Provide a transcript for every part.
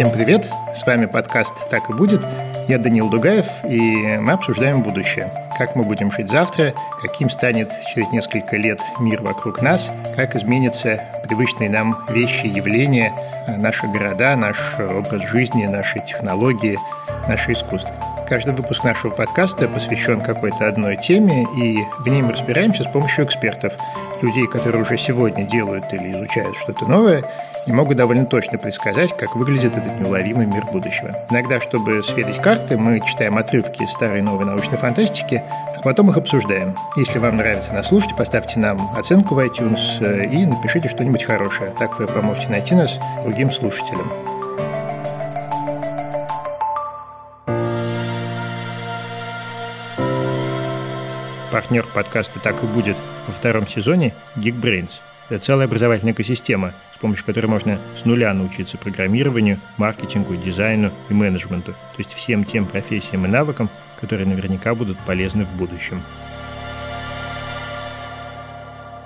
Всем привет! С вами подкаст «Так и будет». Я Данил Дугаев, и мы обсуждаем будущее. Как мы будем жить завтра, каким станет через несколько лет мир вокруг нас, как изменятся привычные нам вещи, явления, наши города, наш образ жизни, наши технологии, наше искусство. Каждый выпуск нашего подкаста посвящен какой-то одной теме, и в ней мы разбираемся с помощью экспертов, людей, которые уже сегодня делают или изучают что-то новое – и могут довольно точно предсказать, как выглядит этот неуловимый мир будущего. Иногда, чтобы сверить карты, мы читаем отрывки старой и новой научной фантастики, а потом их обсуждаем. Если вам нравится нас слушать, поставьте нам оценку в iTunes э, и напишите что-нибудь хорошее. Так вы поможете найти нас другим слушателям. Партнер подкаста «Так и будет» во втором сезоне – Geekbrains – это целая образовательная экосистема, с помощью которой можно с нуля научиться программированию, маркетингу, дизайну и менеджменту, то есть всем тем профессиям и навыкам, которые наверняка будут полезны в будущем.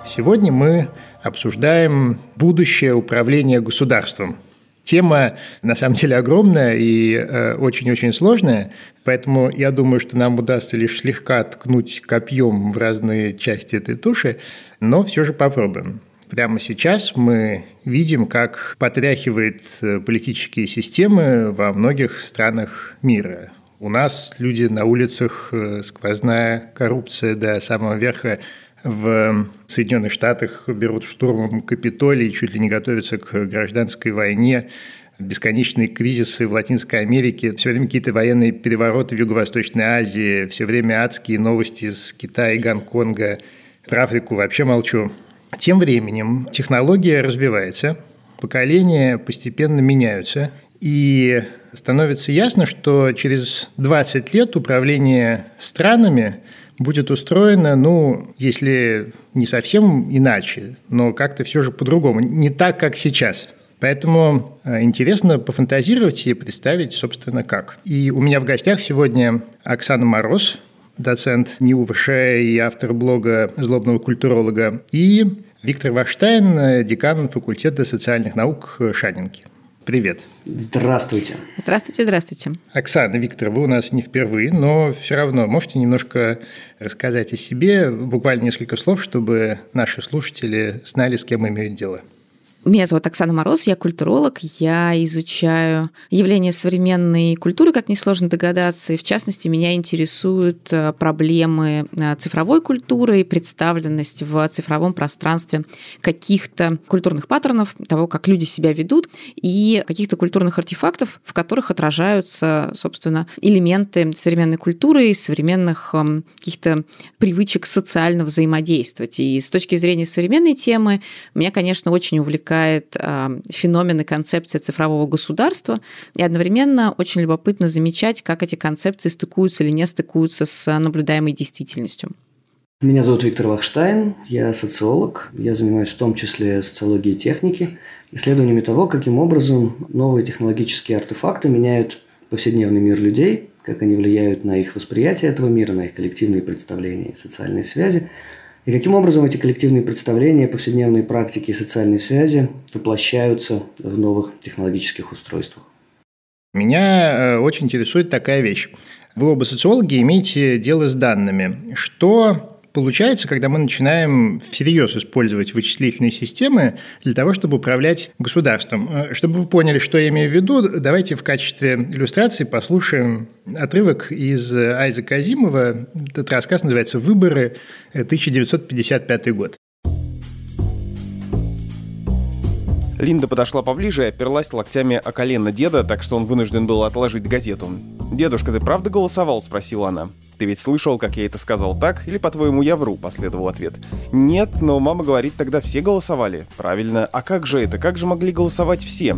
Сегодня мы обсуждаем будущее управления государством. Тема, на самом деле, огромная и э, очень-очень сложная, поэтому я думаю, что нам удастся лишь слегка ткнуть копьем в разные части этой туши, но все же попробуем. Прямо сейчас мы видим, как потряхивает э, политические системы во многих странах мира. У нас люди на улицах, э, сквозная коррупция до самого верха. В Соединенных Штатах берут штурмом Капитолий, чуть ли не готовятся к гражданской войне бесконечные кризисы в Латинской Америке, все время какие-то военные перевороты в Юго-Восточной Азии, все время адские новости из Китая и Гонконга. Про Африку вообще молчу. Тем временем технология развивается, поколения постепенно меняются, и становится ясно, что через 20 лет управление странами будет устроено, ну, если не совсем иначе, но как-то все же по-другому, не так, как сейчас. Поэтому э, интересно пофантазировать и представить, собственно, как. И у меня в гостях сегодня Оксана Мороз, доцент НИУВШ и автор блога «Злобного культуролога», и Виктор Вахштайн, декан факультета социальных наук Шанинки. Привет. Здравствуйте. Здравствуйте, здравствуйте. Оксана, Виктор, вы у нас не впервые, но все равно можете немножко рассказать о себе, буквально несколько слов, чтобы наши слушатели знали, с кем имеют дело. Меня зовут Оксана Мороз, я культуролог, я изучаю явления современной культуры, как несложно догадаться, и в частности меня интересуют э, проблемы э, цифровой культуры и представленность в цифровом пространстве каких-то культурных паттернов, того, как люди себя ведут, и каких-то культурных артефактов, в которых отражаются, собственно, элементы современной культуры и современных эм, каких-то привычек социально взаимодействовать. И с точки зрения современной темы меня, конечно, очень увлекает привлекает а, феномен и концепция цифрового государства, и одновременно очень любопытно замечать, как эти концепции стыкуются или не стыкуются с наблюдаемой действительностью. Меня зовут Виктор Вахштайн, я социолог, я занимаюсь в том числе социологией техники, исследованиями того, каким образом новые технологические артефакты меняют повседневный мир людей, как они влияют на их восприятие этого мира, на их коллективные представления и социальные связи, и каким образом эти коллективные представления, повседневные практики и социальные связи воплощаются в новых технологических устройствах? Меня э, очень интересует такая вещь. Вы оба социологи имеете дело с данными. Что получается, когда мы начинаем всерьез использовать вычислительные системы для того, чтобы управлять государством. Э, чтобы вы поняли, что я имею в виду, давайте в качестве иллюстрации послушаем отрывок из Айзека Азимова. Этот рассказ называется «Выборы 1955 год». Линда подошла поближе и оперлась локтями о колено деда, так что он вынужден был отложить газету. «Дедушка, ты правда голосовал?» – спросила она. «Ты ведь слышал, как я это сказал, так? Или, по-твоему, я вру?» – последовал ответ. «Нет, но мама говорит, тогда все голосовали». «Правильно. А как же это? Как же могли голосовать все?»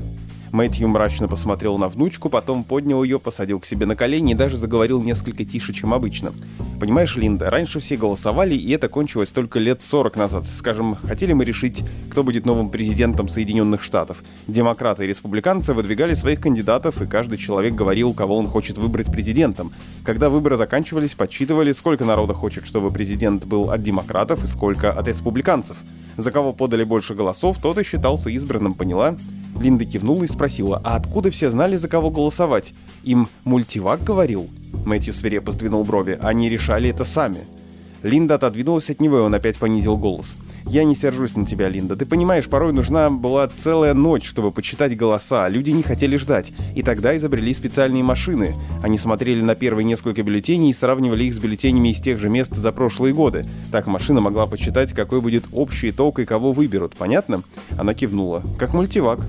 Мэтью мрачно посмотрел на внучку, потом поднял ее, посадил к себе на колени и даже заговорил несколько тише, чем обычно. «Понимаешь, Линда, раньше все голосовали, и это кончилось только лет 40 назад. Скажем, хотели мы решить, кто будет новым президентом Соединенных Штатов. Демократы и республиканцы выдвигали своих кандидатов, и каждый человек говорил, кого он хочет выбрать президентом. Когда выборы заканчивались, подсчитывали, сколько народа хочет, чтобы президент был от демократов и сколько от республиканцев. За кого подали больше голосов, тот и считался избранным, поняла? Линда кивнула и спросила, а откуда все знали, за кого голосовать? Им мультивак говорил? Мэтью свирепо сдвинул брови. Они решали это сами. Линда отодвинулась от него, и он опять понизил голос. Я не сержусь на тебя, Линда. Ты понимаешь, порой нужна была целая ночь, чтобы почитать голоса, люди не хотели ждать. И тогда изобрели специальные машины. Они смотрели на первые несколько бюллетеней и сравнивали их с бюллетенями из тех же мест за прошлые годы. Так машина могла почитать, какой будет общий итог и кого выберут. Понятно? Она кивнула. Как мультивак.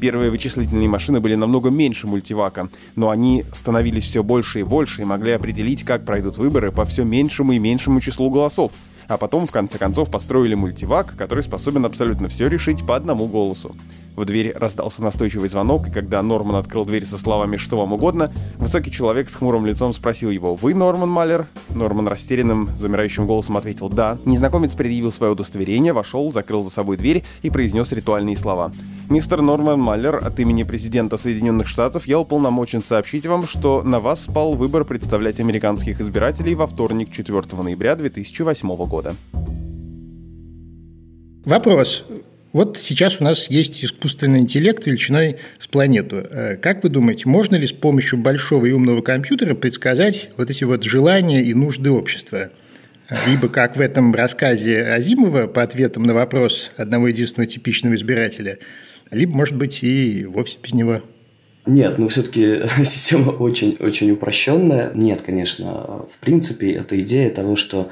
Первые вычислительные машины были намного меньше мультивака, но они становились все больше и больше и могли определить, как пройдут выборы по все меньшему и меньшему числу голосов а потом в конце концов построили мультивак, который способен абсолютно все решить по одному голосу. В дверь раздался настойчивый звонок, и когда Норман открыл дверь со словами «что вам угодно», высокий человек с хмурым лицом спросил его «Вы Норман Малер?» Норман растерянным, замирающим голосом ответил «да». Незнакомец предъявил свое удостоверение, вошел, закрыл за собой дверь и произнес ритуальные слова. «Мистер Норман Маллер, от имени президента Соединенных Штатов я уполномочен сообщить вам, что на вас спал выбор представлять американских избирателей во вторник, 4 ноября 2008 года». Вопрос. Вот сейчас у нас есть искусственный интеллект величиной с планету. Э, как вы думаете, можно ли с помощью большого и умного компьютера предсказать вот эти вот желания и нужды общества? Либо, как в этом рассказе Азимова по ответам на вопрос одного единственного типичного избирателя, либо, может быть, и вовсе без него. Нет, ну все-таки система очень-очень упрощенная. Нет, конечно, в принципе, это идея того, что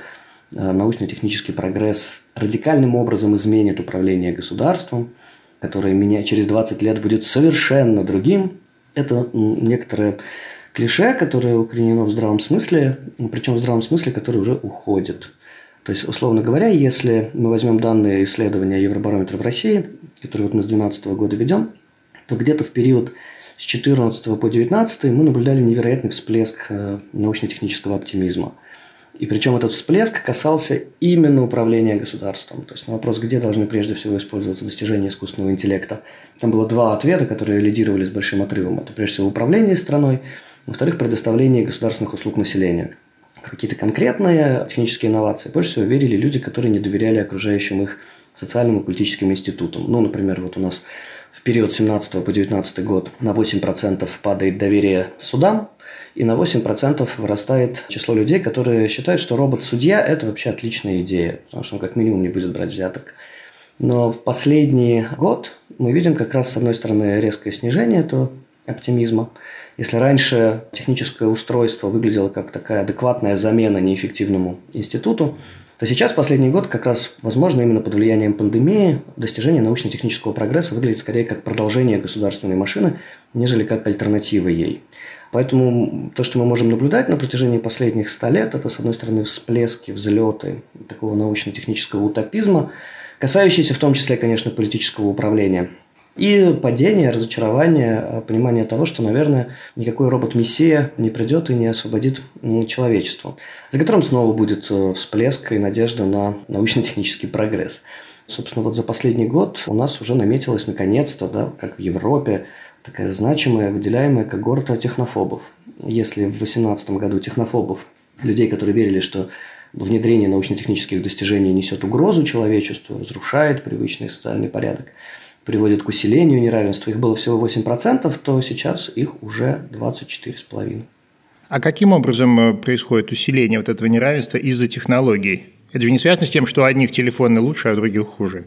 научно-технический прогресс радикальным образом изменит управление государством, которое меня через 20 лет будет совершенно другим, это некоторое клише, которое укоренено в здравом смысле, причем в здравом смысле, который уже уходит. То есть, условно говоря, если мы возьмем данные исследования Евробарометра в России, которые вот мы с 2012 года ведем, то где-то в период с 14 по 19 мы наблюдали невероятный всплеск э, научно-технического оптимизма – и причем этот всплеск касался именно управления государством. То есть на вопрос, где должны прежде всего использоваться достижения искусственного интеллекта, там было два ответа, которые лидировали с большим отрывом. Это прежде всего управление страной, во-вторых, предоставление государственных услуг населению. Какие-то конкретные технические инновации больше всего верили люди, которые не доверяли окружающим их социальным и политическим институтам. Ну, например, вот у нас в период 17 по 19 год на 8% падает доверие судам, и на 8% вырастает число людей, которые считают, что робот-судья – это вообще отличная идея, потому что он как минимум не будет брать взяток. Но в последний год мы видим как раз, с одной стороны, резкое снижение этого оптимизма. Если раньше техническое устройство выглядело как такая адекватная замена неэффективному институту, то сейчас, последний год, как раз, возможно, именно под влиянием пандемии, достижение научно-технического прогресса выглядит скорее как продолжение государственной машины, нежели как альтернатива ей. Поэтому то, что мы можем наблюдать на протяжении последних ста лет, это, с одной стороны, всплески, взлеты такого научно-технического утопизма, касающиеся в том числе, конечно, политического управления. И падение, разочарование, понимание того, что, наверное, никакой робот-мессия не придет и не освободит человечество, за которым снова будет э, всплеск и надежда на научно-технический прогресс. Собственно, вот за последний год у нас уже наметилось наконец-то, да, как в Европе, такая значимая, выделяемая когорта технофобов. Если в 2018 году технофобов, людей, которые верили, что внедрение научно-технических достижений несет угрозу человечеству, разрушает привычный социальный порядок, приводит к усилению неравенства, их было всего 8%, то сейчас их уже 24,5%. А каким образом э, происходит усиление вот этого неравенства из-за технологий? Это же не связано с тем, что одних телефоны лучше, а других хуже.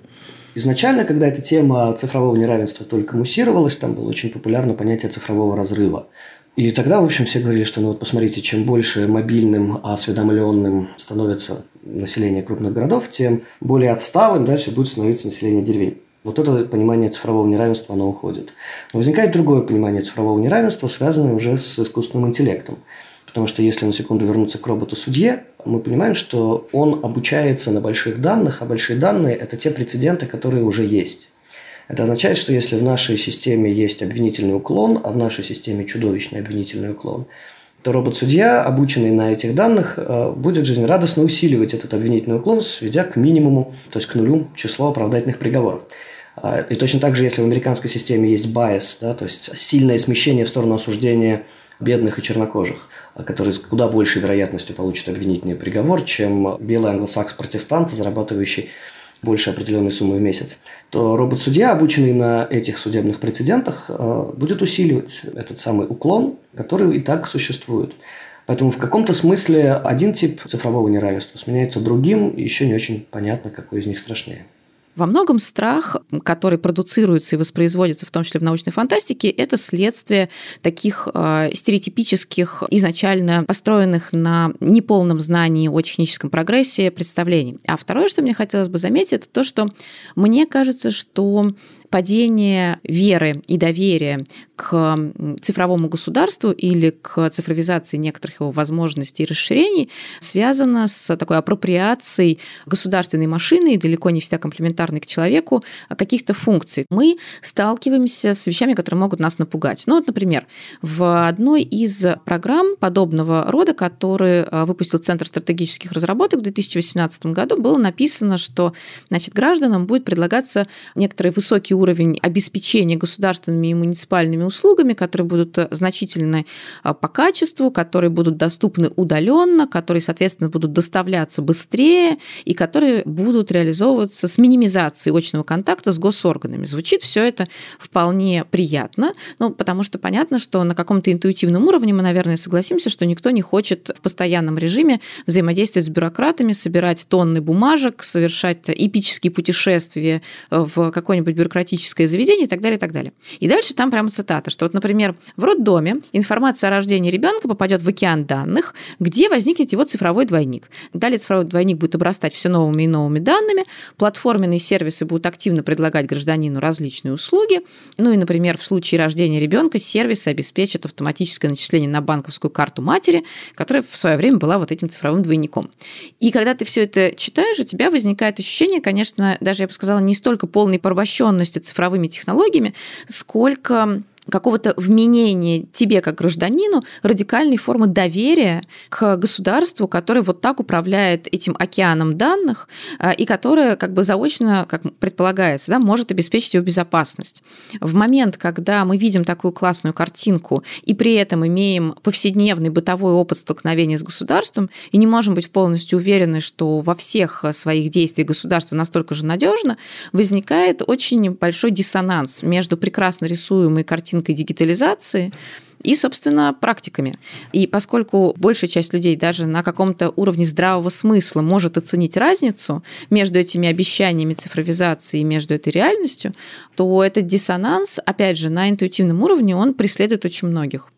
Изначально, когда эта тема цифрового неравенства только муссировалась, там было очень популярно понятие цифрового разрыва. И тогда, в общем, все говорили, что ну вот посмотрите, чем больше мобильным, осведомленным становится население крупных городов, тем более отсталым дальше будет становиться население деревень. Вот это понимание цифрового неравенства, оно уходит. Но возникает другое понимание цифрового неравенства, связанное уже с искусственным интеллектом. Потому что если на секунду вернуться к роботу-судье, мы понимаем, что он обучается на больших данных, а большие данные – это те прецеденты, которые уже есть. Это означает, что если в нашей системе есть обвинительный уклон, а в нашей системе чудовищный обвинительный уклон, то робот-судья, обученный на этих данных, э, будет жизнерадостно усиливать этот обвинительный уклон, сведя к минимуму, то есть к нулю число оправдательных приговоров. А, и точно так же, если в американской системе есть bias, да, то есть сильное смещение в сторону осуждения бедных и чернокожих, а, которые с куда большей вероятностью получат обвинительный приговор, чем белый англосакс-протестант, зарабатывающий больше определенной суммы в месяц, то робот-судья, обученный на этих судебных прецедентах, э, будет усиливать этот самый уклон, который и так существует. Поэтому в каком-то смысле один тип цифрового неравенства сменяется другим, и еще не очень понятно, какой из них страшнее. Во многом страх, который продуцируется и воспроизводится, в том числе в научной фантастике, это следствие таких э, стереотипических, изначально построенных на неполном знании о техническом прогрессе представлений. А второе, что мне хотелось бы заметить, это то, что мне кажется, что падение веры и доверия к цифровому государству или к цифровизации некоторых его возможностей и расширений связано с такой апроприацией государственной машины, и далеко не всегда комплементарной к человеку, каких-то функций. Мы сталкиваемся с вещами, которые могут нас напугать. Ну вот, например, в одной из программ подобного рода, который а, выпустил Центр стратегических разработок в 2018 году, было написано, что значит, гражданам будет предлагаться некоторый высокий уровень обеспечения государственными и муниципальными услугами, которые будут э, значительны э, по качеству, которые будут доступны удаленно, которые, соответственно, будут доставляться быстрее и которые будут реализовываться с минимизацией очного контакта с госорганами. Звучит все это вполне приятно, ну, потому что понятно, что на каком-то интуитивном уровне мы, наверное, согласимся, что никто не хочет в постоянном режиме взаимодействовать с бюрократами, собирать тонны бумажек, совершать эпические путешествия в какое-нибудь бюрократическое заведение и так далее, и так далее. И дальше там прямо цитата, что вот, например, в роддоме информация о рождении ребенка попадет в океан данных, где возникнет его цифровой двойник. Далее цифровой двойник будет обрастать все новыми и новыми данными, платформенные сервисы будут активно предлагать гражданину различные услуги, ну и, например, в случае рождения ребенка сервисы обеспечат автоматическое начисление на банковскую карту матери, которая в свое время была вот этим цифровым двойником. И когда ты все это читаешь, у тебя возникает ощущение, конечно, даже я бы сказала, не столько полной порабощенности цифровыми технологиями, сколько какого-то вменения тебе как гражданину радикальной формы доверия к государству, которое вот так управляет этим океаном данных а, и которое как бы заочно, как предполагается, да, может обеспечить его безопасность. В момент, когда мы видим такую классную картинку и при этом имеем повседневный бытовой опыт столкновения с государством и не можем быть полностью уверены, что во всех своих действиях государство настолько же надежно, возникает очень большой диссонанс между прекрасно рисуемой картинкой картинкой дигитализации и, собственно, практиками. И поскольку большая часть людей даже на каком-то уровне здравого смысла может оценить разницу между этими обещаниями цифровизации и между этой реальностью, то этот диссонанс, опять же, на интуитивном уровне, он преследует очень многих.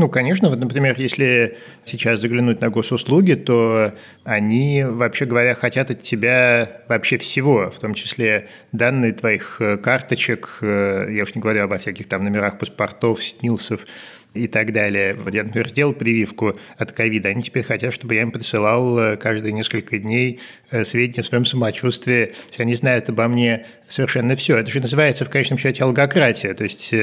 Ну, конечно, вот, например, если сейчас заглянуть на госуслуги, то они, вообще говоря, хотят от тебя вообще всего, в том числе данные твоих э, карточек, э, я уж не говорю обо всяких там номерах паспортов, снилсов и так далее. Вот я, например, сделал прививку от ковида, они теперь хотят, чтобы я им присылал э, каждые несколько дней сведения о своем самочувствии. Они знают обо мне совершенно все. Это же называется в конечном счете алгократия, то есть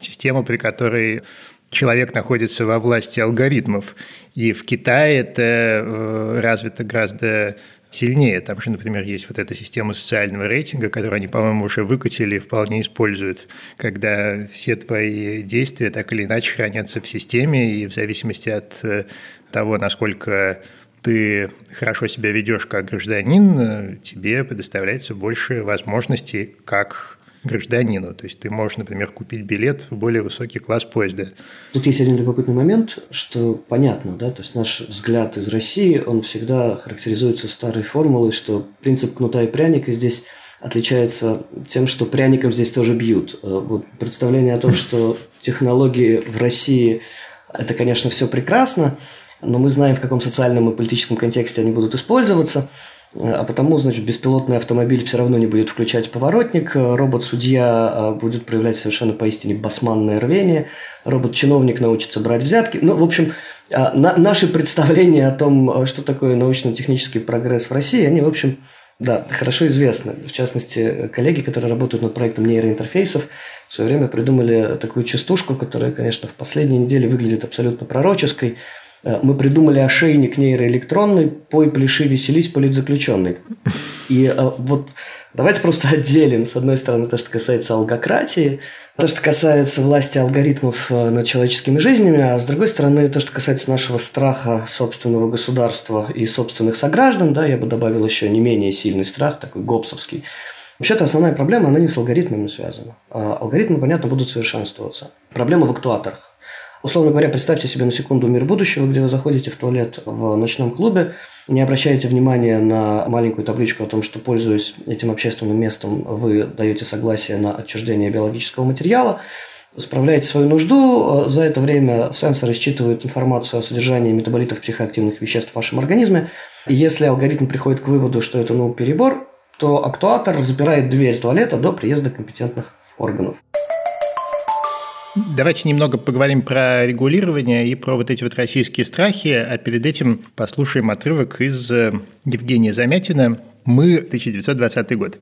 система, при которой человек находится во власти алгоритмов. И в Китае это э, развито гораздо сильнее. Там же, например, есть вот эта система социального рейтинга, которую они, по-моему, уже выкатили и вполне используют, когда все твои действия так или иначе хранятся в системе, и в зависимости от э, того, насколько ты хорошо себя ведешь как гражданин, э, тебе предоставляется больше возможностей как гражданину. То есть ты можешь, например, купить билет в более высокий класс поезда. Тут есть один любопытный момент, что понятно, да, то есть наш взгляд из России, он всегда характеризуется старой формулой, что принцип кнута и пряника здесь отличается тем, что пряником здесь тоже бьют. Э, вот представление о том, что технологии в России – это, конечно, все прекрасно, но мы знаем, в каком социальном и политическом контексте они будут использоваться – а потому, значит, беспилотный автомобиль все равно не будет включать поворотник, робот-судья а, будет проявлять совершенно поистине басманное рвение, робот-чиновник научится брать взятки. Ну, в общем, а, на, наши представления о том, что такое научно-технический прогресс в России, они, в общем, да, хорошо известны. В частности, коллеги, которые работают над проектом нейроинтерфейсов, в свое время придумали такую частушку, которая, конечно, в последние недели выглядит абсолютно пророческой – Э, мы придумали ошейник нейроэлектронный «Пой, пляши, веселись, политзаключенный». И э, вот Давайте просто отделим, с одной стороны, то, что касается алгократии, то, что касается власти алгоритмов э, над человеческими жизнями, а с другой стороны, то, что касается нашего страха собственного государства и собственных сограждан, да, я бы добавил еще не менее сильный страх, такой гопсовский. Вообще-то основная проблема, она не с алгоритмами связана. А алгоритмы, понятно, будут совершенствоваться. Проблема в актуаторах. Условно говоря, представьте себе на секунду мир будущего, где вы заходите в туалет в ночном клубе, не обращаете внимания на маленькую табличку о том, что, пользуясь этим общественным местом, вы даете согласие на отчуждение биологического материала, справляете свою нужду, за это время сенсоры считывают информацию о содержании метаболитов психоактивных веществ в вашем организме. И если алгоритм приходит к выводу, что это ну, перебор, то актуатор запирает дверь туалета до приезда компетентных органов. Давайте немного поговорим про регулирование и про вот эти вот российские страхи, а перед этим послушаем отрывок из э, Евгения Замятина «Мы, 1920 год».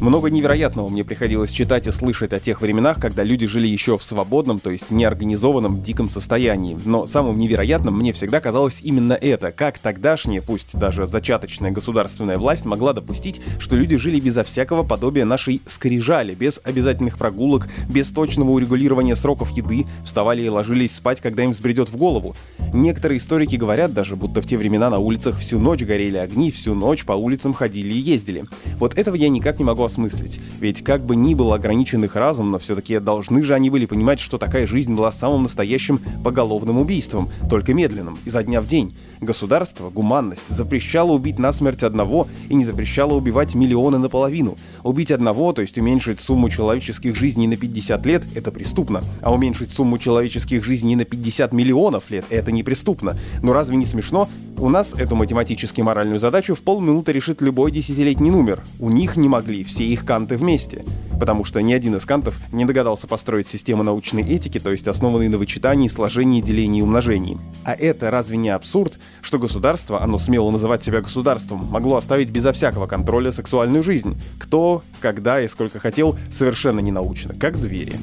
Много невероятного мне приходилось читать и слышать о тех временах, когда люди жили еще в свободном, то есть неорганизованном, диком состоянии. Но самым невероятным мне всегда казалось именно это, как тогдашняя, пусть даже зачаточная государственная власть могла допустить, что люди жили безо всякого подобия нашей скрижали, без обязательных прогулок, без точного урегулирования сроков еды, вставали и ложились спать, когда им взбредет в голову. Некоторые историки говорят даже, будто в те времена на улицах всю ночь горели огни, всю ночь по улицам ходили и ездили. Вот этого я никак не могу осмыслить. Ведь как бы ни был ограничен их разум, но все-таки должны же они были понимать, что такая жизнь была самым настоящим поголовным убийством, только медленным, изо дня в день. Государство, гуманность, запрещало убить насмерть одного и не запрещало убивать миллионы наполовину. Убить одного, то есть уменьшить сумму человеческих жизней на 50 лет, это преступно. А уменьшить сумму человеческих жизней на 50 миллионов лет, это не преступно. Но разве не смешно? У нас эту математически моральную задачу в полминуты решит любой десятилетний номер. У них не могли все их канты вместе потому что ни один из кантов не догадался построить систему научной этики, то есть основанные на вычитании, сложении, делении и умножении. А это разве не абсурд, что государство, оно смело называть себя государством, могло оставить безо всякого контроля сексуальную жизнь? Кто, когда и сколько хотел, совершенно не научно, как звери.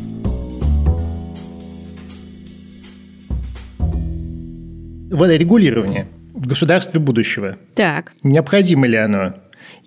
Вот регулирование в государстве будущего. Так. Необходимо ли оно?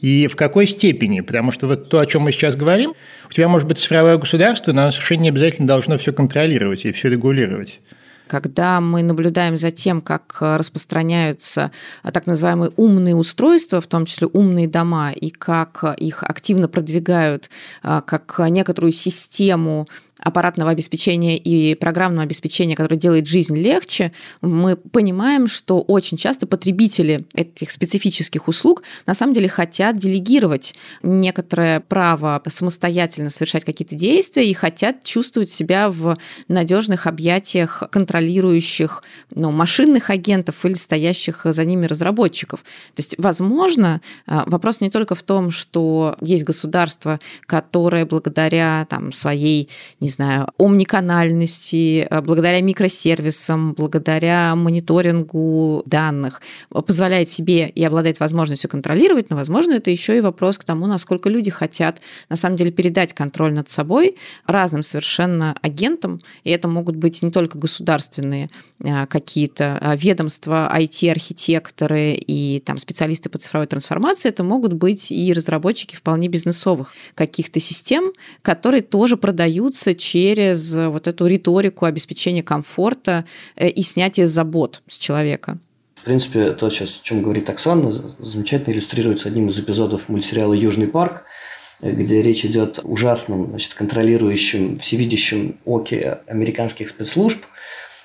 И в какой степени? Потому что вот то, о чем мы сейчас говорим, у тебя может быть цифровое государство, но оно совершенно не обязательно должно все контролировать и все регулировать когда мы наблюдаем за тем, как распространяются так называемые умные устройства, в том числе умные дома, и как их активно продвигают а, как некоторую систему аппаратного обеспечения и программного обеспечения, которое делает жизнь легче, мы понимаем, что очень часто потребители этих специфических услуг на самом деле хотят делегировать некоторое право самостоятельно совершать какие-то действия и хотят чувствовать себя в надежных объятиях контролирующих ну, машинных агентов или стоящих за ними разработчиков. То есть, возможно, а, вопрос не только в том, что есть государство, которое благодаря там, своей не знаю, омниканальности, э, благодаря микросервисам, благодаря мониторингу данных, позволяет себе и обладает возможностью контролировать, но, возможно, это еще и вопрос к тому, насколько люди хотят, на самом деле, передать контроль над собой разным совершенно агентам, и это могут быть не только государственные э, какие-то э, ведомства, IT-архитекторы и там специалисты по цифровой трансформации, это могут быть и разработчики вполне бизнесовых каких-то систем, которые тоже продаются через вот эту риторику обеспечения комфорта э, и снятия забот с человека. В принципе, то, сейчас, о чем говорит Оксана, замечательно иллюстрируется одним из эпизодов мультсериала «Южный парк», где речь идет о ужасном, значит, контролирующем, всевидящем оке американских спецслужб.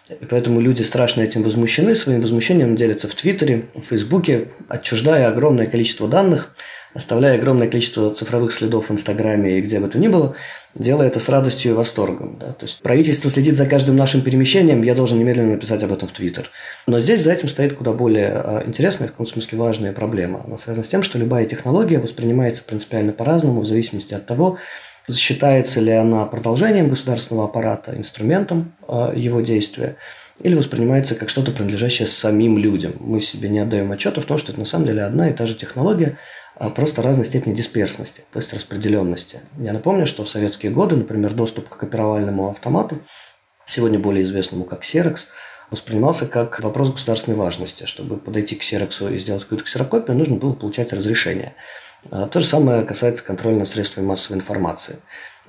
И поэтому люди страшно этим возмущены, своим возмущением делятся в Твиттере, в Фейсбуке, отчуждая огромное количество данных – оставляя огромное количество цифровых следов в Инстаграме и где бы то ни было, делая это с радостью и восторгом. Да? То есть правительство следит за каждым нашим перемещением, я должен немедленно написать об этом в Твиттер. Но здесь за этим стоит куда более а, интересная, в каком смысле важная проблема. Она связана с тем, что любая технология воспринимается принципиально по-разному в зависимости от того, считается ли она продолжением государственного аппарата, инструментом э, его действия, или воспринимается как что-то принадлежащее самим людям. Мы себе не отдаем отчета в том, что это на самом деле одна и та же технология, а просто разной степени дисперсности, то есть распределенности. Я напомню, что в советские годы, например, доступ к копировальному автомату, сегодня более известному как Xerox, воспринимался как вопрос государственной важности. Чтобы подойти к Xerox и сделать какую-то ксерокопию, нужно было получать разрешение. А то же самое касается контроля над средствами массовой информации.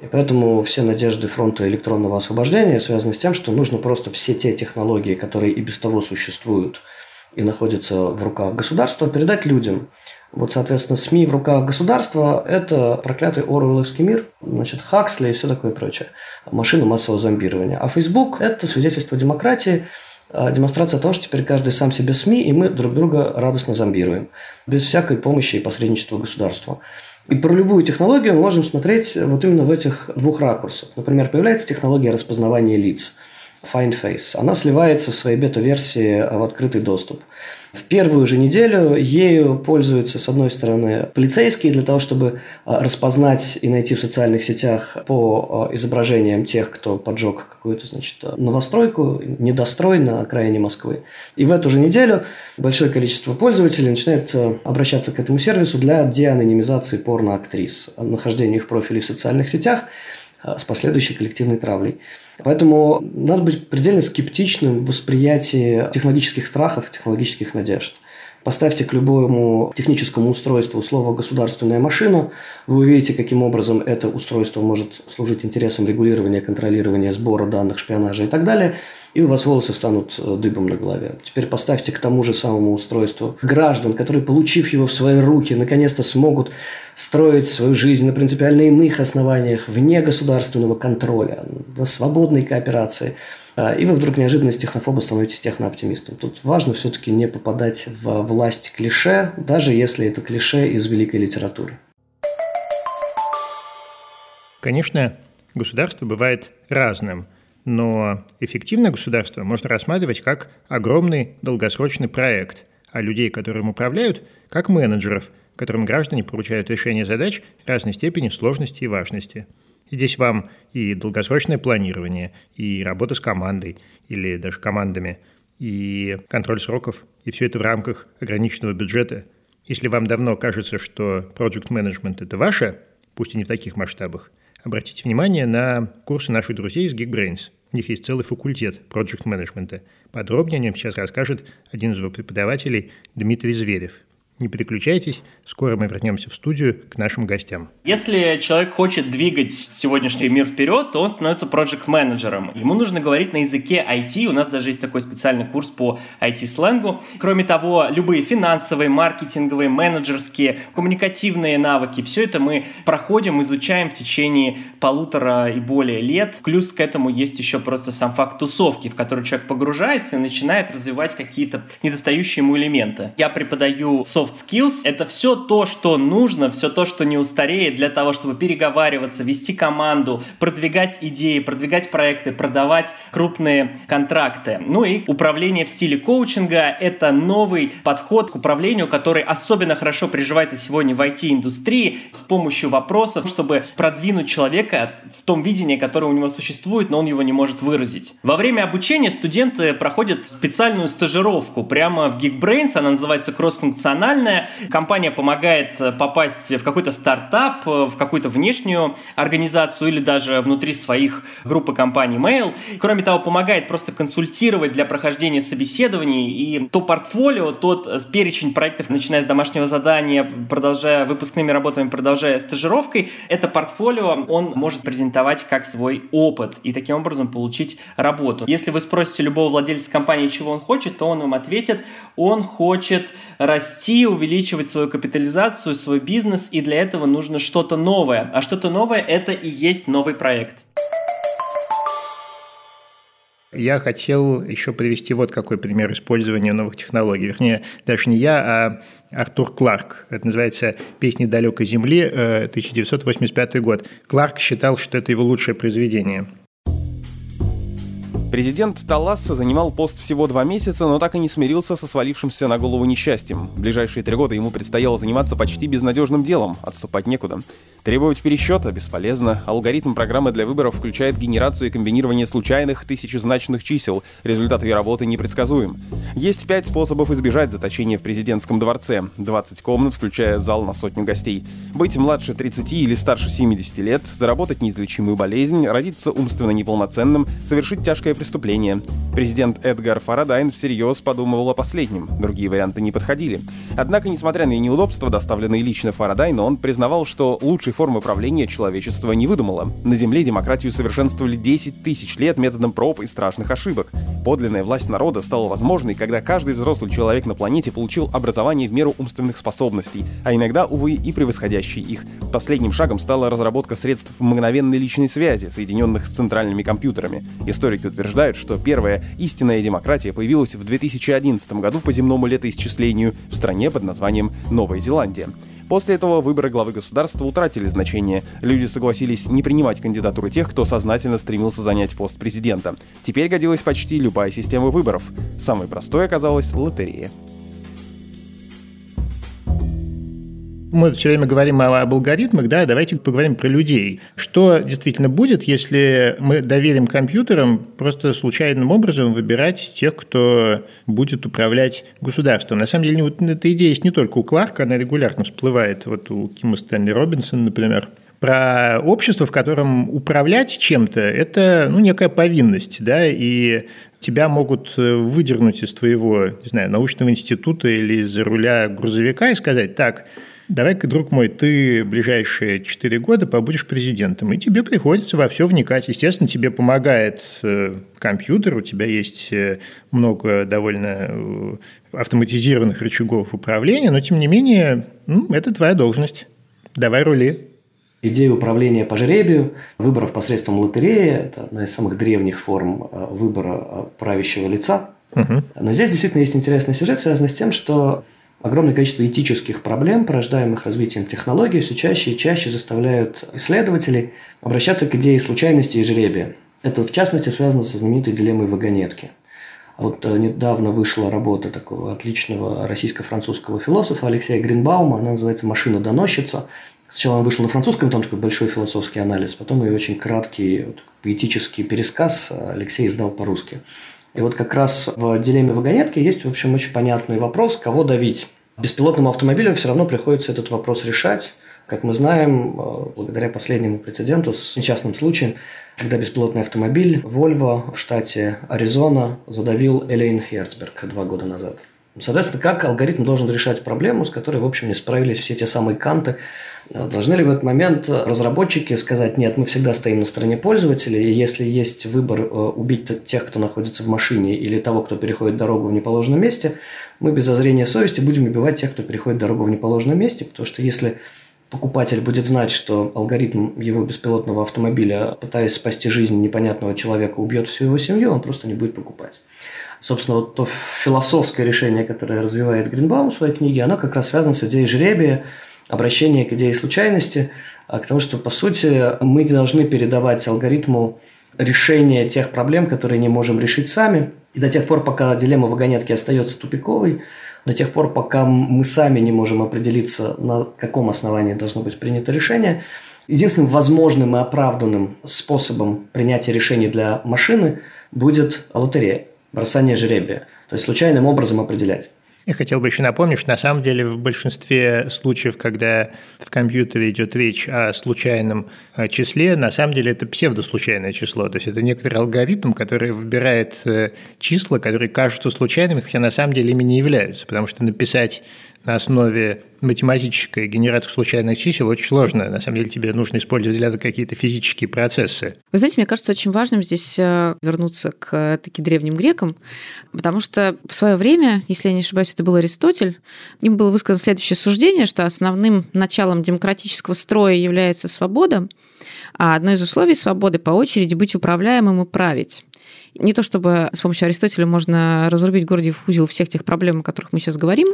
И поэтому все надежды фронта электронного освобождения связаны с тем, что нужно просто все те технологии, которые и без того существуют и находятся в руках государства, передать людям. Вот, соответственно, СМИ в руках государства – это проклятый Оруэлловский мир, значит, Хаксли и все такое прочее, машина массового зомбирования. А Facebook – это свидетельство демократии, а, демонстрация того, что теперь каждый сам себе СМИ, и мы друг друга радостно зомбируем, без всякой помощи и посредничества государства. И про любую технологию мы можем смотреть вот именно в этих двух ракурсах. Например, появляется технология распознавания лиц – Find Face. Она сливается в своей бета-версии в открытый доступ. В первую же неделю ею пользуются, с одной стороны, полицейские для того, чтобы а, распознать и найти в социальных сетях по а, изображениям тех, кто поджег какую-то, значит, новостройку, недострой на окраине Москвы. И в эту же неделю большое количество пользователей начинает а, обращаться к этому сервису для деанонимизации порно-актрис, нахождения их профилей в социальных сетях с последующей коллективной травлей. Поэтому надо быть предельно скептичным в восприятии технологических страхов, технологических надежд. Поставьте к любому техническому устройству слово «государственная машина», вы увидите, каким образом это устройство может служить интересам регулирования, контролирования, сбора данных, шпионажа и так далее – и у вас волосы станут э, дыбом на голове. Теперь поставьте к тому же самому устройству граждан, которые, получив его в свои руки, наконец-то смогут строить свою жизнь на принципиально иных основаниях, вне государственного контроля, на свободной кооперации. А, и вы вдруг неожиданно из технофоба становитесь технооптимистом. Тут важно все-таки не попадать в власть клише, даже если это клише из великой литературы. Конечно, государство бывает разным – но эффективное государство можно рассматривать как огромный долгосрочный проект, а людей, которые им управляют, как менеджеров, которым граждане поручают решение задач разной степени сложности и важности. Здесь вам и долгосрочное планирование, и работа с командой, или даже командами, и контроль сроков, и все это в рамках ограниченного бюджета. Если вам давно кажется, что project management – это ваше, пусть и не в таких масштабах – Обратите внимание на курсы наших друзей из Geekbrains. У них есть целый факультет project менеджмента. Подробнее о нем сейчас расскажет один из его преподавателей Дмитрий Зверев – не переключайтесь, скоро мы вернемся в студию к нашим гостям. Если человек хочет двигать сегодняшний мир вперед, то он становится проект-менеджером. Ему нужно говорить на языке IT, у нас даже есть такой специальный курс по IT-сленгу. Кроме того, любые финансовые, маркетинговые, менеджерские, коммуникативные навыки, все это мы проходим, изучаем в течение полутора и более лет. Плюс к этому есть еще просто сам факт тусовки, в который человек погружается и начинает развивать какие-то недостающие ему элементы. Я преподаю soft soft skills — это все то, что нужно, все то, что не устареет для того, чтобы переговариваться, вести команду, продвигать идеи, продвигать проекты, продавать крупные контракты. Ну и управление в стиле коучинга — это новый подход к управлению, который особенно хорошо приживается сегодня в IT-индустрии с помощью вопросов, чтобы продвинуть человека в том видении, которое у него существует, но он его не может выразить. Во время обучения студенты проходят специальную стажировку прямо в Geekbrains, она называется кроссфункциональная, профессиональная. Компания помогает э, попасть в какой-то стартап, э, в какую-то внешнюю организацию или даже внутри своих группы компаний Mail. Кроме того, помогает просто консультировать для прохождения собеседований и то портфолио, тот э, перечень проектов, начиная с домашнего задания, продолжая выпускными работами, продолжая стажировкой, это портфолио он может презентовать как свой опыт и таким образом получить работу. Если вы спросите любого владельца компании, чего он хочет, то он вам ответит, он хочет расти увеличивать свою капитализацию, свой бизнес, и для этого нужно что-то новое. А что-то новое – это и есть новый проект. Я хотел еще привести вот какой пример использования новых технологий. Вернее, даже не я, а Артур Кларк. Это называется «Песни далекой земли», 1985 э, год. Кларк считал, что это его лучшее произведение – Президент Таласса занимал пост всего два месяца, но так и не смирился со свалившимся на голову несчастьем. В ближайшие три года ему предстояло заниматься почти безнадежным делом, отступать некуда. Требовать пересчета бесполезно. Алгоритм программы для выборов включает генерацию и комбинирование случайных тысячезначных чисел. Результат ее работы непредсказуем. Есть пять способов избежать заточения в президентском дворце. 20 комнат, включая зал на сотню гостей. Быть младше 30 или старше 70 лет, заработать неизлечимую болезнь, родиться умственно неполноценным, совершить тяжкое преступление. Президент Эдгар Фарадайн всерьез подумывал о последнем. Другие варианты не подходили. Однако, несмотря на неудобства, доставленные лично Фарадайну, он признавал, что лучшей формы правления человечество не выдумало. На Земле демократию совершенствовали 10 тысяч лет методом проб и страшных ошибок. Подлинная власть народа стала возможной, когда каждый взрослый человек на планете получил образование в меру умственных способностей, а иногда, увы, и превосходящие их. Последним шагом стала разработка средств мгновенной личной связи, соединенных с центральными компьютерами. Историки утверждают, что первая истинная демократия появилась в 2011 году по земному летоисчислению в стране под названием Новая Зеландия. После этого выборы главы государства утратили значение. Люди согласились не принимать кандидатуры тех, кто сознательно стремился занять пост президента. Теперь годилась почти любая система выборов. Самой простой оказалась лотерея. Мы все время говорим об алгоритмах, да, давайте поговорим про людей. Что действительно будет, если мы доверим компьютерам просто случайным образом выбирать тех, кто будет управлять государством? На самом деле, вот эта идея есть не только у Кларка, она регулярно всплывает, вот у Кима Стэнли Робинсона, например про общество, в котором управлять чем-то – это ну, некая повинность, да, и тебя могут э, выдернуть из твоего, не знаю, научного института или из руля грузовика и сказать, так, давай-ка, друг мой, ты ближайшие 4 года побудешь президентом, и тебе приходится во все вникать. Естественно, тебе помогает э, компьютер, у тебя есть э, много довольно э, автоматизированных рычагов управления, но, тем не менее, ну, это твоя должность. Давай рули. Идея управления по жребию, выборов посредством лотереи – это одна из самых древних форм выбора правящего лица. Угу. Но здесь действительно есть интересный сюжет, связанный с тем, что Огромное количество этических проблем, порождаемых развитием технологий, все чаще и чаще заставляют исследователей обращаться к идее случайности и жребия. Это, в частности, связано со знаменитой дилеммой вагонетки. Вот э, недавно вышла работа такого отличного российско-французского философа Алексея Гринбаума, она называется «Машина-доносчица». Сначала он вышел на французском, там такой большой философский анализ, потом ее очень краткий поэтический пересказ Алексей издал по-русски. И вот как раз в дилемме вагонетки есть, в общем, очень понятный вопрос, кого давить. Беспилотным автомобилям все равно приходится этот вопрос решать. Как мы знаем, э, благодаря последнему прецеденту с несчастным случаем, когда беспилотный автомобиль Volvo в штате Аризона задавил Элейн Херцберг два года назад. Соответственно, как алгоритм должен решать проблему, с которой, в общем, не справились все те самые канты, Должны ли в этот момент разработчики сказать, нет, мы всегда стоим на стороне пользователя, и если есть выбор э, убить тех, кто находится в машине, или того, кто переходит дорогу в неположенном месте, мы без зазрения совести будем убивать тех, кто переходит дорогу в неположенном месте, потому что если покупатель будет знать, что алгоритм его беспилотного автомобиля, пытаясь спасти жизнь непонятного человека, убьет всю его семью, он просто не будет покупать. Собственно, вот то философское решение, которое развивает Гринбаум в своей книге, оно как раз связано с идеей жребия, обращение к идее случайности, а к тому, что, по сути, мы должны передавать алгоритму решение тех проблем, которые не можем решить сами. И до тех пор, пока дилемма вагонетки остается тупиковой, до тех пор, пока мы сами не можем определиться, на каком основании должно быть принято решение, единственным возможным и оправданным способом принятия решений для машины будет лотерея, бросание жребия. То есть случайным образом определять. Я хотел бы еще напомнить, что на самом деле в большинстве случаев, когда в компьютере идет речь о случайном э, числе, на самом деле это псевдослучайное число. То есть это некоторый алгоритм, который выбирает э, числа, которые кажутся случайными, хотя на самом деле ими не являются. Потому что написать на основе математической генератор случайных чисел очень сложно. На самом деле тебе нужно использовать для этого какие-то физические процессы. Вы знаете, мне кажется очень важным здесь э, вернуться к таки древним грекам, потому что в свое время, если я не ошибаюсь, это был Аристотель, им было высказано следующее суждение, что основным началом демократического строя является свобода, а одно из условий свободы по очереди быть управляемым и править. Не то чтобы с помощью Аристотеля можно разрубить Гордиев узел всех тех проблем, о которых мы сейчас говорим,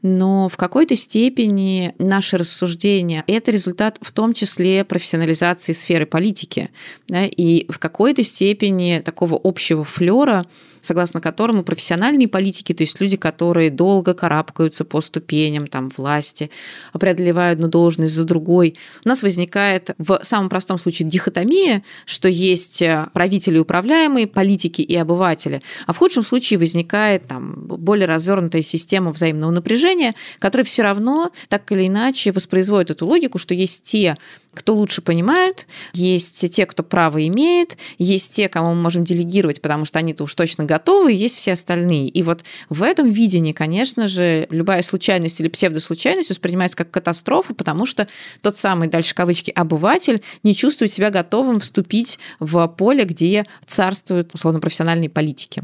но в какой-то степени наши рассуждения – это результат в том числе профессионализации сферы политики. Да, и в какой-то степени такого общего флера согласно которому профессиональные политики, то есть люди, которые долго карабкаются по ступеням там, власти, преодолевают одну должность за другой, у нас возникает в самом простом случае дихотомия, что есть э, правители управляемые, политики и обыватели, а в худшем случае возникает там, более развернутая система взаимного напряжения, которая все равно так или иначе воспроизводит эту логику, что есть те кто лучше понимают, есть те, кто право имеет, есть те, кому мы можем делегировать, потому что они-то уж точно готовы, и есть все остальные. И вот в этом видении, конечно же, любая случайность или псевдослучайность воспринимается как катастрофа, потому что тот самый, дальше кавычки, обыватель не чувствует себя готовым вступить в поле, где царствуют, условно, профессиональные политики.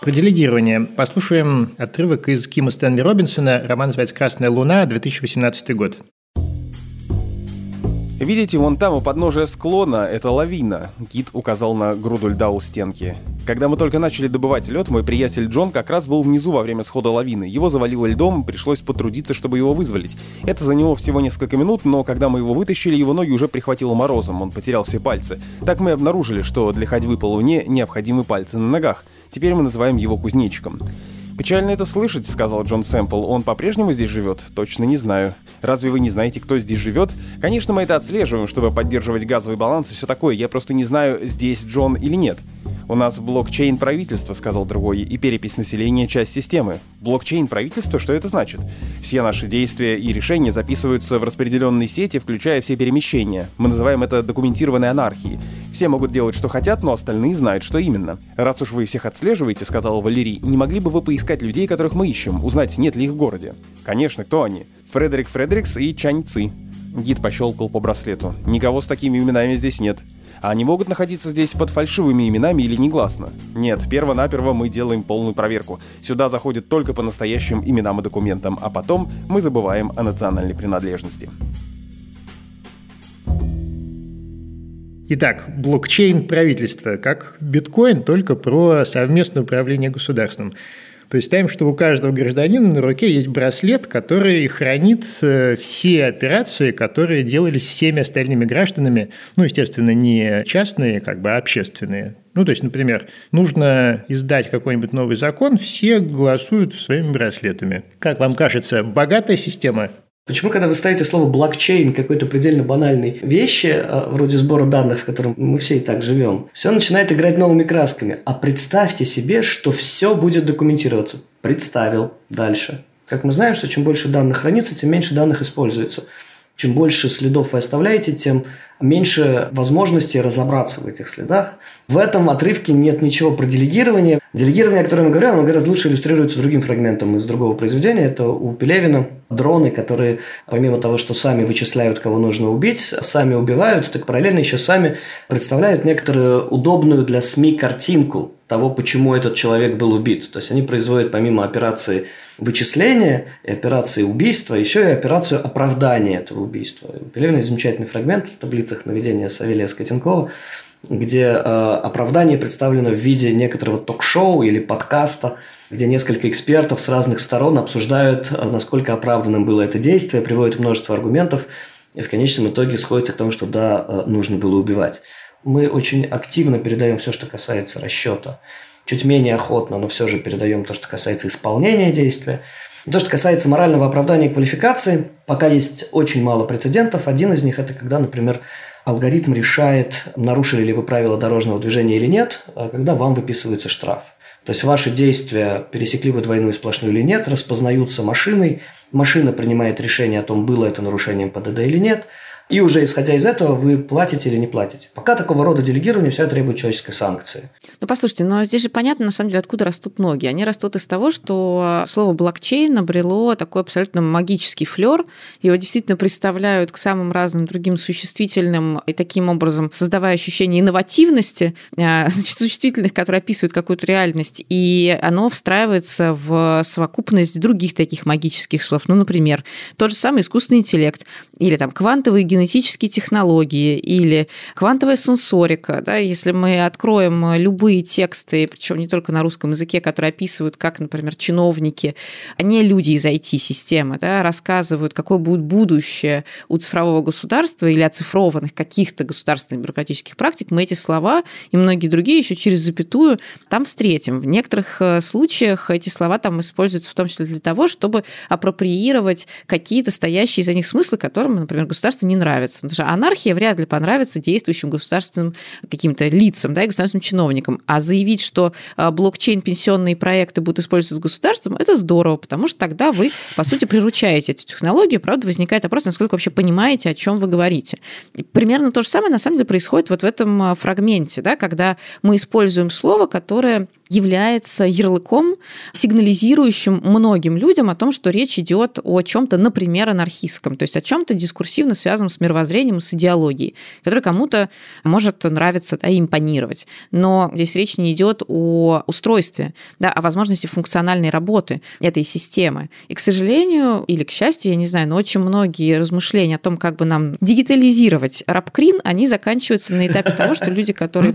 Про делегирование. Послушаем отрывок из Кима Стэнли Робинсона. Роман называется «Красная луна», 2018 год. Видите, вон там у подножия склона это лавина. Гид указал на груду льда у стенки. Когда мы только начали добывать лед, мой приятель Джон как раз был внизу во время схода лавины. Его завалило льдом, пришлось потрудиться, чтобы его вызволить. Это заняло всего несколько минут, но когда мы его вытащили, его ноги уже прихватило морозом, он потерял все пальцы. Так мы обнаружили, что для ходьбы по луне необходимы пальцы на ногах. Теперь мы называем его кузнечиком. «Печально это слышать», — сказал Джон Сэмпл. «Он по-прежнему здесь живет?» «Точно не знаю». «Разве вы не знаете, кто здесь живет?» «Конечно, мы это отслеживаем, чтобы поддерживать газовый баланс и все такое. Я просто не знаю, здесь Джон или нет». «У нас блокчейн правительства», — сказал другой, — «и перепись населения — часть системы». «Блокчейн правительства? Что это значит?» «Все наши действия и решения записываются в распределенной сети, включая все перемещения. Мы называем это документированной анархией. Все могут делать, что хотят, но остальные знают, что именно. Раз уж вы всех отслеживаете, — сказал Валерий, — не могли бы вы поискать людей, которых мы ищем, узнать, нет ли их в городе?» «Конечно, кто они?» «Фредерик Фредерикс и Чань Ци». Гид пощелкал по браслету. «Никого с такими именами здесь нет». А они могут находиться здесь под фальшивыми именами или негласно? Нет, перво-наперво мы делаем полную проверку. Сюда заходят только по настоящим именам и документам, а потом мы забываем о национальной принадлежности. Итак, блокчейн правительства, как биткоин, только про совместное управление государством. Представим, что у каждого гражданина на руке есть браслет, который хранит э, все операции, которые делались всеми остальными гражданами, ну, естественно, не частные, как бы, а общественные. Ну, то есть, например, нужно издать какой-нибудь новый закон, все голосуют своими браслетами. Как вам кажется, богатая система? Почему, когда вы ставите слово блокчейн какой-то предельно банальной вещи, а, вроде сбора данных, в котором мы все и так живем, все начинает играть новыми красками. А представьте себе, что все будет документироваться. Представил. Дальше. Как мы знаем, что чем больше данных хранится, тем меньше данных используется. Чем больше следов вы оставляете, тем меньше возможностей разобраться в этих следах. В этом отрывке нет ничего про делегирование. Делегирование, о котором я говорил, оно гораздо лучше иллюстрируется другим фрагментом из другого произведения. Это у Пелевина дроны, которые помимо того, что сами вычисляют, кого нужно убить, сами убивают, так параллельно еще сами представляют некоторую удобную для СМИ картинку того, почему этот человек был убит. То есть они производят помимо операции вычисления и операции убийства, еще и операцию оправдания этого убийства. У Пелевина замечательный фрагмент в таблицах наведения Савелия Скотенкова, где э, оправдание представлено в виде некоторого ток-шоу или подкаста, где несколько экспертов с разных сторон обсуждают, э, насколько оправданным было это действие, приводят множество аргументов, и в конечном итоге сходится к тому, что да, э, нужно было убивать. Мы очень активно передаем все, что касается расчета чуть менее охотно, но все же передаем то, что касается исполнения действия. То, что касается морального оправдания квалификации, пока есть очень мало прецедентов. Один из них – это когда, например, алгоритм решает, нарушили ли вы правила дорожного движения или нет, а когда вам выписывается штраф. То есть ваши действия, пересекли вы двойную сплошную или нет, распознаются машиной, машина принимает решение о том, было это нарушением ПДД или нет – и уже исходя из этого вы платите или не платите. Пока такого рода делегирование все требует человеческой санкции. Ну, послушайте, но здесь же понятно, на самом деле, откуда растут ноги. Они растут из того, что слово блокчейн обрело такой абсолютно магический флер. Его действительно представляют к самым разным другим существительным и таким образом создавая ощущение инновативности, а, значит, существительных, которые описывают какую-то реальность. И оно встраивается в совокупность других таких магических слов. Ну, например, тот же самый искусственный интеллект или там квантовые генетические технологии или квантовая сенсорика. Да, если мы откроем любые тексты, причем не только на русском языке, которые описывают, как, например, чиновники, а не люди из IT-системы, да, рассказывают, какое будет будущее у цифрового государства или оцифрованных каких-то государственных бюрократических практик, мы эти слова и многие другие еще через запятую там встретим. В некоторых э, случаях эти слова там используются в том числе для того, чтобы апроприировать какие-то стоящие за них смыслы, которым, например, государство не нравится понравится. Потому что анархия вряд ли понравится действующим государственным каким-то лицам, да, и государственным чиновникам. А заявить, что а, блокчейн, пенсионные проекты будут использоваться государством, это здорово, потому что тогда вы, по сути, приручаете эту технологию. Правда, возникает вопрос, насколько вообще понимаете, о чем вы говорите. И примерно то же самое, на самом деле, происходит вот в этом а, фрагменте, да, когда мы используем слово, которое является ярлыком, сигнализирующим многим людям о том, что речь идет о чем-то, например, анархистском, то есть о чем-то дискурсивно связанном с мировоззрением с идеологией, который кому-то может нравиться да, и импонировать. Но здесь речь не идет о устройстве, да, о возможности функциональной работы этой системы. И, к сожалению, или к счастью, я не знаю, но очень многие размышления о том, как бы нам дигитализировать рабкрин, они заканчиваются на этапе того, что люди, которые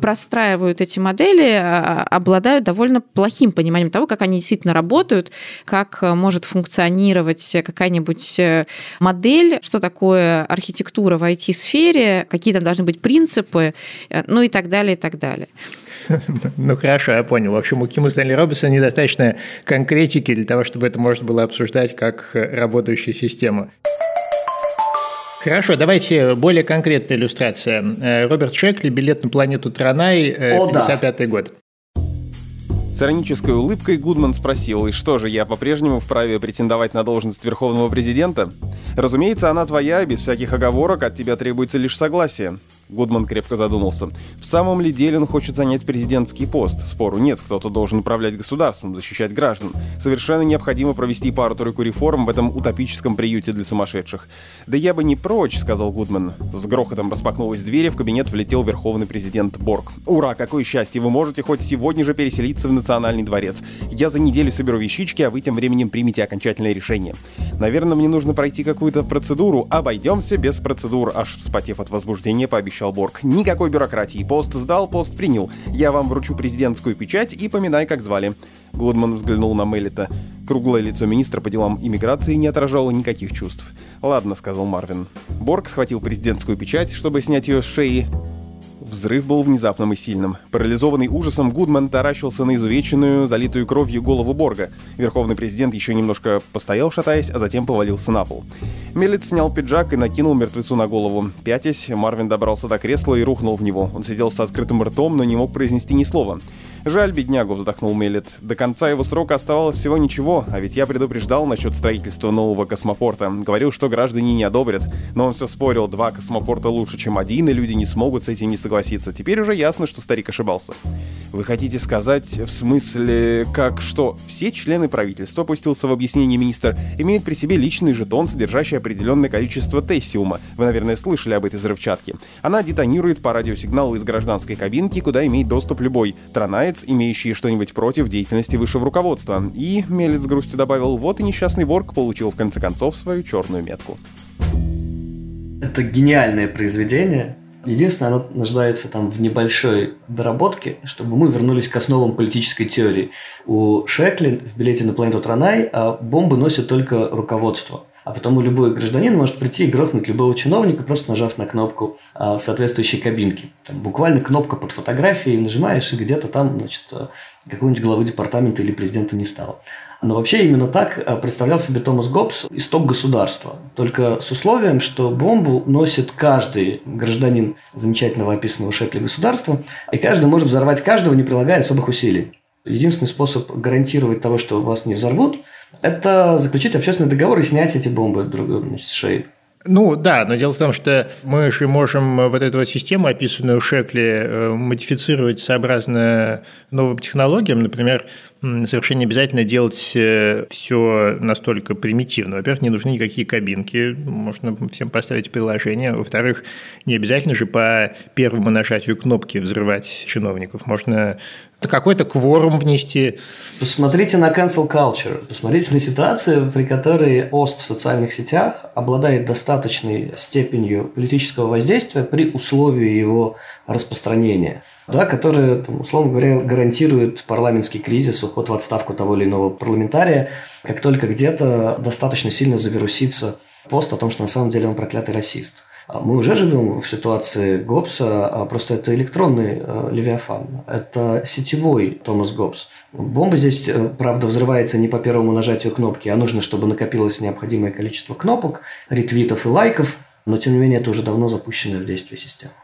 простраивают эти модели, а, обладают довольно плохим пониманием того, как они действительно работают, как э, может функционировать какая-нибудь э, модель, что такое архитектура в IT-сфере, какие там должны быть принципы, э, ну и так далее, и так далее. Ну хорошо, я понял. В общем, у Кима Стэнли Робинсона недостаточно конкретики для того, чтобы это можно было обсуждать как работающую систему. Хорошо, давайте более конкретная иллюстрация. Роберт Шекли, билет на планету Транай, 55 да. год. С иронической улыбкой Гудман спросил, и что же, я по-прежнему вправе претендовать на должность верховного президента? Разумеется, она твоя, без всяких оговорок, от тебя требуется лишь согласие. Гудман крепко задумался. В самом ли деле он хочет занять президентский пост? Спору нет, кто-то должен управлять государством, защищать граждан. Совершенно необходимо провести пару-тройку реформ в этом утопическом приюте для сумасшедших. «Да я бы не прочь», — сказал Гудман. С грохотом распахнулась дверь, и в кабинет влетел верховный президент Борг. «Ура, какое счастье! Вы можете хоть сегодня же переселиться в Национальный дворец. Я за неделю соберу вещички, а вы тем временем примете окончательное решение. Наверное, мне нужно пройти какую-то процедуру. Обойдемся без процедур», — аж вспотев от возбуждения, пообещал пообещал Борг. «Никакой бюрократии. Пост сдал, пост принял. Я вам вручу президентскую печать и поминай, как звали». Гудман взглянул на Меллита. Круглое лицо министра по делам иммиграции не отражало никаких чувств. «Ладно», — сказал Марвин. Борг схватил президентскую печать, чтобы снять ее с шеи, Взрыв был внезапным и сильным. Парализованный ужасом, Гудман таращился на изувеченную, залитую кровью голову Борга. Верховный президент еще немножко постоял, шатаясь, а затем повалился на пол. Мелец снял пиджак и накинул мертвецу на голову. Пятясь, Марвин добрался до кресла и рухнул в него. Он сидел с открытым ртом, но не мог произнести ни слова. «Жаль беднягу», — вздохнул Мелет. «До конца его срока оставалось всего ничего, а ведь я предупреждал насчет строительства нового космопорта. Говорил, что граждане не одобрят. Но он все спорил, два космопорта лучше, чем один, и люди не смогут с этим не согласиться. Теперь уже ясно, что старик ошибался». «Вы хотите сказать, в смысле, как что?» Все члены правительства, пустился в объяснение министр, имеют при себе личный жетон, содержащий определенное количество тессиума. Вы, наверное, слышали об этой взрывчатке. Она детонирует по радиосигналу из гражданской кабинки, куда имеет доступ любой. Транает Мелец, имеющий что-нибудь против деятельности высшего руководства. И, Мелец с грустью добавил, вот и несчастный Ворк получил в конце концов свою черную метку. Это гениальное произведение. Единственное, оно нуждается там в небольшой доработке, чтобы мы вернулись к основам политической теории. У Шекли в билете на планету Транай а бомбы носят только руководство. А потому любой гражданин может прийти и грохнуть любого чиновника, просто нажав на кнопку а, в соответствующей кабинке. Там буквально кнопка под фотографией, нажимаешь, и где-то там, значит, а, какого-нибудь главы департамента или президента не стало. Но вообще именно так а, представлял себе Томас Гоббс исток государства. Только с условием, что бомбу носит каждый гражданин замечательного описанного Шекли государства, и каждый может взорвать каждого, не прилагая особых усилий. Единственный способ гарантировать того, что вас не взорвут, это заключить общественный договор и снять эти бомбы друг с шеи. Ну да, но дело в том, что мы же можем вот эту вот систему, описанную в Шекле, э, модифицировать сообразно новым технологиям. Например, совершенно не обязательно делать э, все настолько примитивно. Во-первых, не нужны никакие кабинки, можно всем поставить приложение. Во-вторых, не обязательно же по первому нажатию кнопки взрывать чиновников. Можно какой-то кворум внести. Посмотрите на cancel culture. Посмотрите на ситуацию, при которой пост в социальных сетях обладает достаточной степенью политического воздействия при условии его распространения, да, которое, там, условно говоря, гарантирует парламентский кризис, уход в отставку того или иного парламентария, как только где-то достаточно сильно завирусится пост о том, что на самом деле он проклятый расист. А мы уже живем в ситуации Гоббса, а просто это электронный э, Левиафан. Это сетевой Томас Гоббс. Бомба здесь, э, правда, взрывается не по первому нажатию кнопки, а нужно, чтобы накопилось необходимое количество кнопок, ретвитов и лайков. Но, тем не менее, это уже давно запущенная в действие система.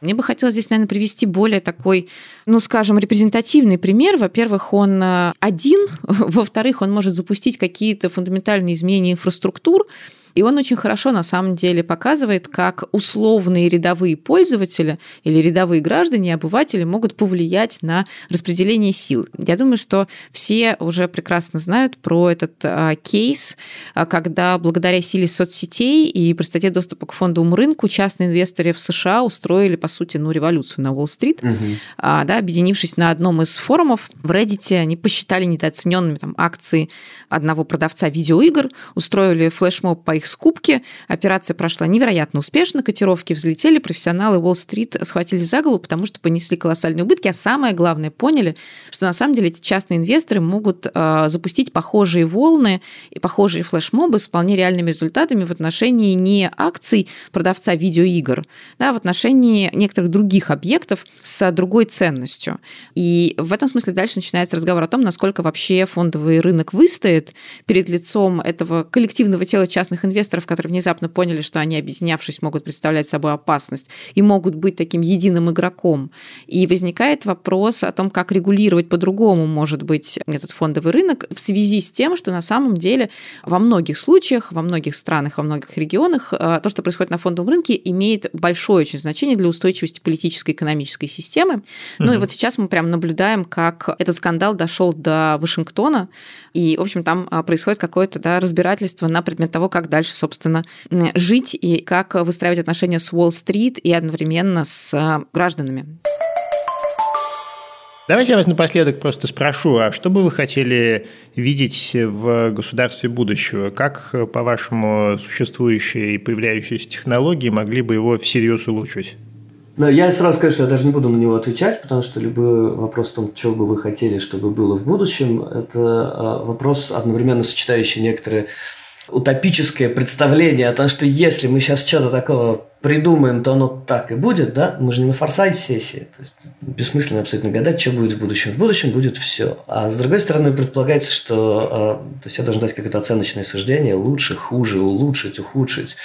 Мне бы хотелось здесь, наверное, привести более такой, ну, скажем, репрезентативный пример. Во-первых, он э, один, во-вторых, он может запустить какие-то фундаментальные изменения инфраструктур, и он очень хорошо на самом деле показывает, как условные рядовые пользователи или рядовые граждане, обыватели могут повлиять на распределение сил. Я думаю, что все уже прекрасно знают про этот а, кейс, а, когда благодаря силе соцсетей и простоте доступа к фондовому рынку частные инвесторы в США устроили, по сути, ну, революцию на Уолл-стрит, угу. а, да, объединившись на одном из форумов в Reddit, они посчитали недооцененными там, акции одного продавца видеоигр, устроили флешмоб по их скупки. Операция прошла невероятно успешно, котировки взлетели, профессионалы Уолл-стрит схватили за голову, потому что понесли колоссальные убытки, а самое главное, поняли, что на самом деле эти частные инвесторы могут э, запустить похожие волны и похожие флешмобы с вполне реальными результатами в отношении не акций продавца видеоигр, да, в отношении некоторых других объектов с другой ценностью. И в этом смысле дальше начинается разговор о том, насколько вообще фондовый рынок выстоит перед лицом этого коллективного тела частных инвесторов, инвесторов, которые внезапно поняли, что они, объединявшись, могут представлять собой опасность и могут быть таким единым игроком. И возникает вопрос о том, как регулировать по-другому, может быть, этот фондовый рынок в связи с тем, что на самом деле во многих случаях, во многих странах, во многих регионах э, то, что происходит на фондовом рынке, имеет большое очень значение для устойчивости политической и экономической системы. Угу. Ну и вот сейчас мы прям наблюдаем, как этот скандал дошел до Вашингтона, и, в общем, там э, происходит какое-то да, разбирательство на предмет того, как дальше дальше, собственно, жить и как выстраивать отношения с Уолл-стрит и одновременно с э, гражданами. Давайте я вас напоследок просто спрошу, а что бы вы хотели видеть в государстве будущего? Как, по-вашему, существующие и появляющиеся технологии могли бы его всерьез улучшить? Да, я сразу скажу, что я даже не буду на него отвечать, потому что любой вопрос о том, чего бы вы хотели, чтобы было в будущем, это а, вопрос, одновременно сочетающий некоторые утопическое представление о том, что если мы сейчас что-то такого придумаем, то оно так и будет, да? Мы же не на форсайт сессии. То есть бессмысленно абсолютно гадать, что будет в будущем. В будущем будет все. А с другой стороны, предполагается, что э, то есть я должен дать какое-то оценочное суждение, лучше, хуже, улучшить, ухудшить,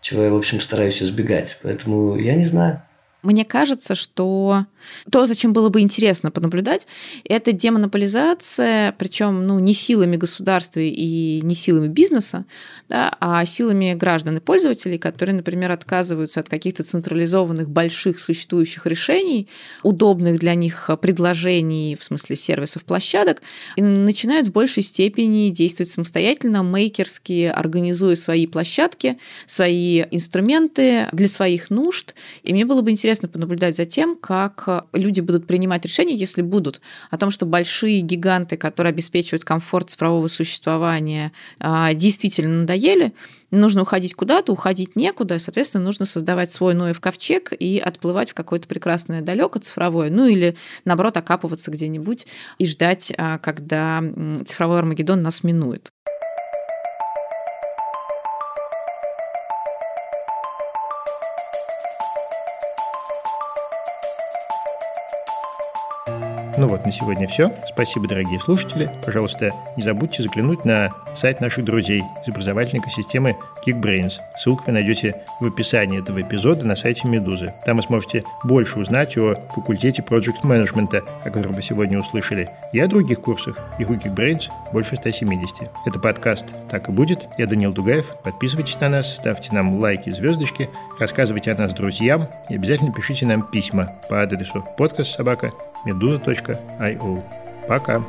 чего я, в общем, стараюсь избегать. Поэтому я не знаю. Мне кажется, что то, зачем было бы интересно понаблюдать, это демонополизация, причем ну, не силами государства и не силами бизнеса, да, а силами граждан и пользователей, которые, например, отказываются от каких-то централизованных больших существующих решений, удобных для них предложений в смысле сервисов, площадок, и начинают в большей степени действовать самостоятельно, мейкерски, организуя свои площадки, свои инструменты для своих нужд. И мне было бы интересно понаблюдать за тем, как люди будут принимать решения, если будут, о том, что большие гиганты, которые обеспечивают комфорт цифрового существования, а, действительно надоели, нужно уходить куда-то, уходить некуда, и, соответственно, нужно создавать свой Ноев ковчег и отплывать в какое-то прекрасное далеко цифровое, ну или, наоборот, окапываться где-нибудь и ждать, а, когда цифровой Армагеддон нас минует. Ну вот, на сегодня все. Спасибо, дорогие слушатели. Пожалуйста, не забудьте заглянуть на сайт наших друзей из образовательной экосистемы Geekbrains. Ссылку вы найдете в описании этого эпизода на сайте Медузы. Там вы сможете больше узнать о факультете Project Management, о котором вы сегодня услышали, и о других курсах. Их у Geekbrains больше 170. Это подкаст «Так и будет». Я Данил Дугаев. Подписывайтесь на нас, ставьте нам лайки звездочки, рассказывайте о нас друзьям и обязательно пишите нам письма по адресу подкаст собака медуза.io. Пока!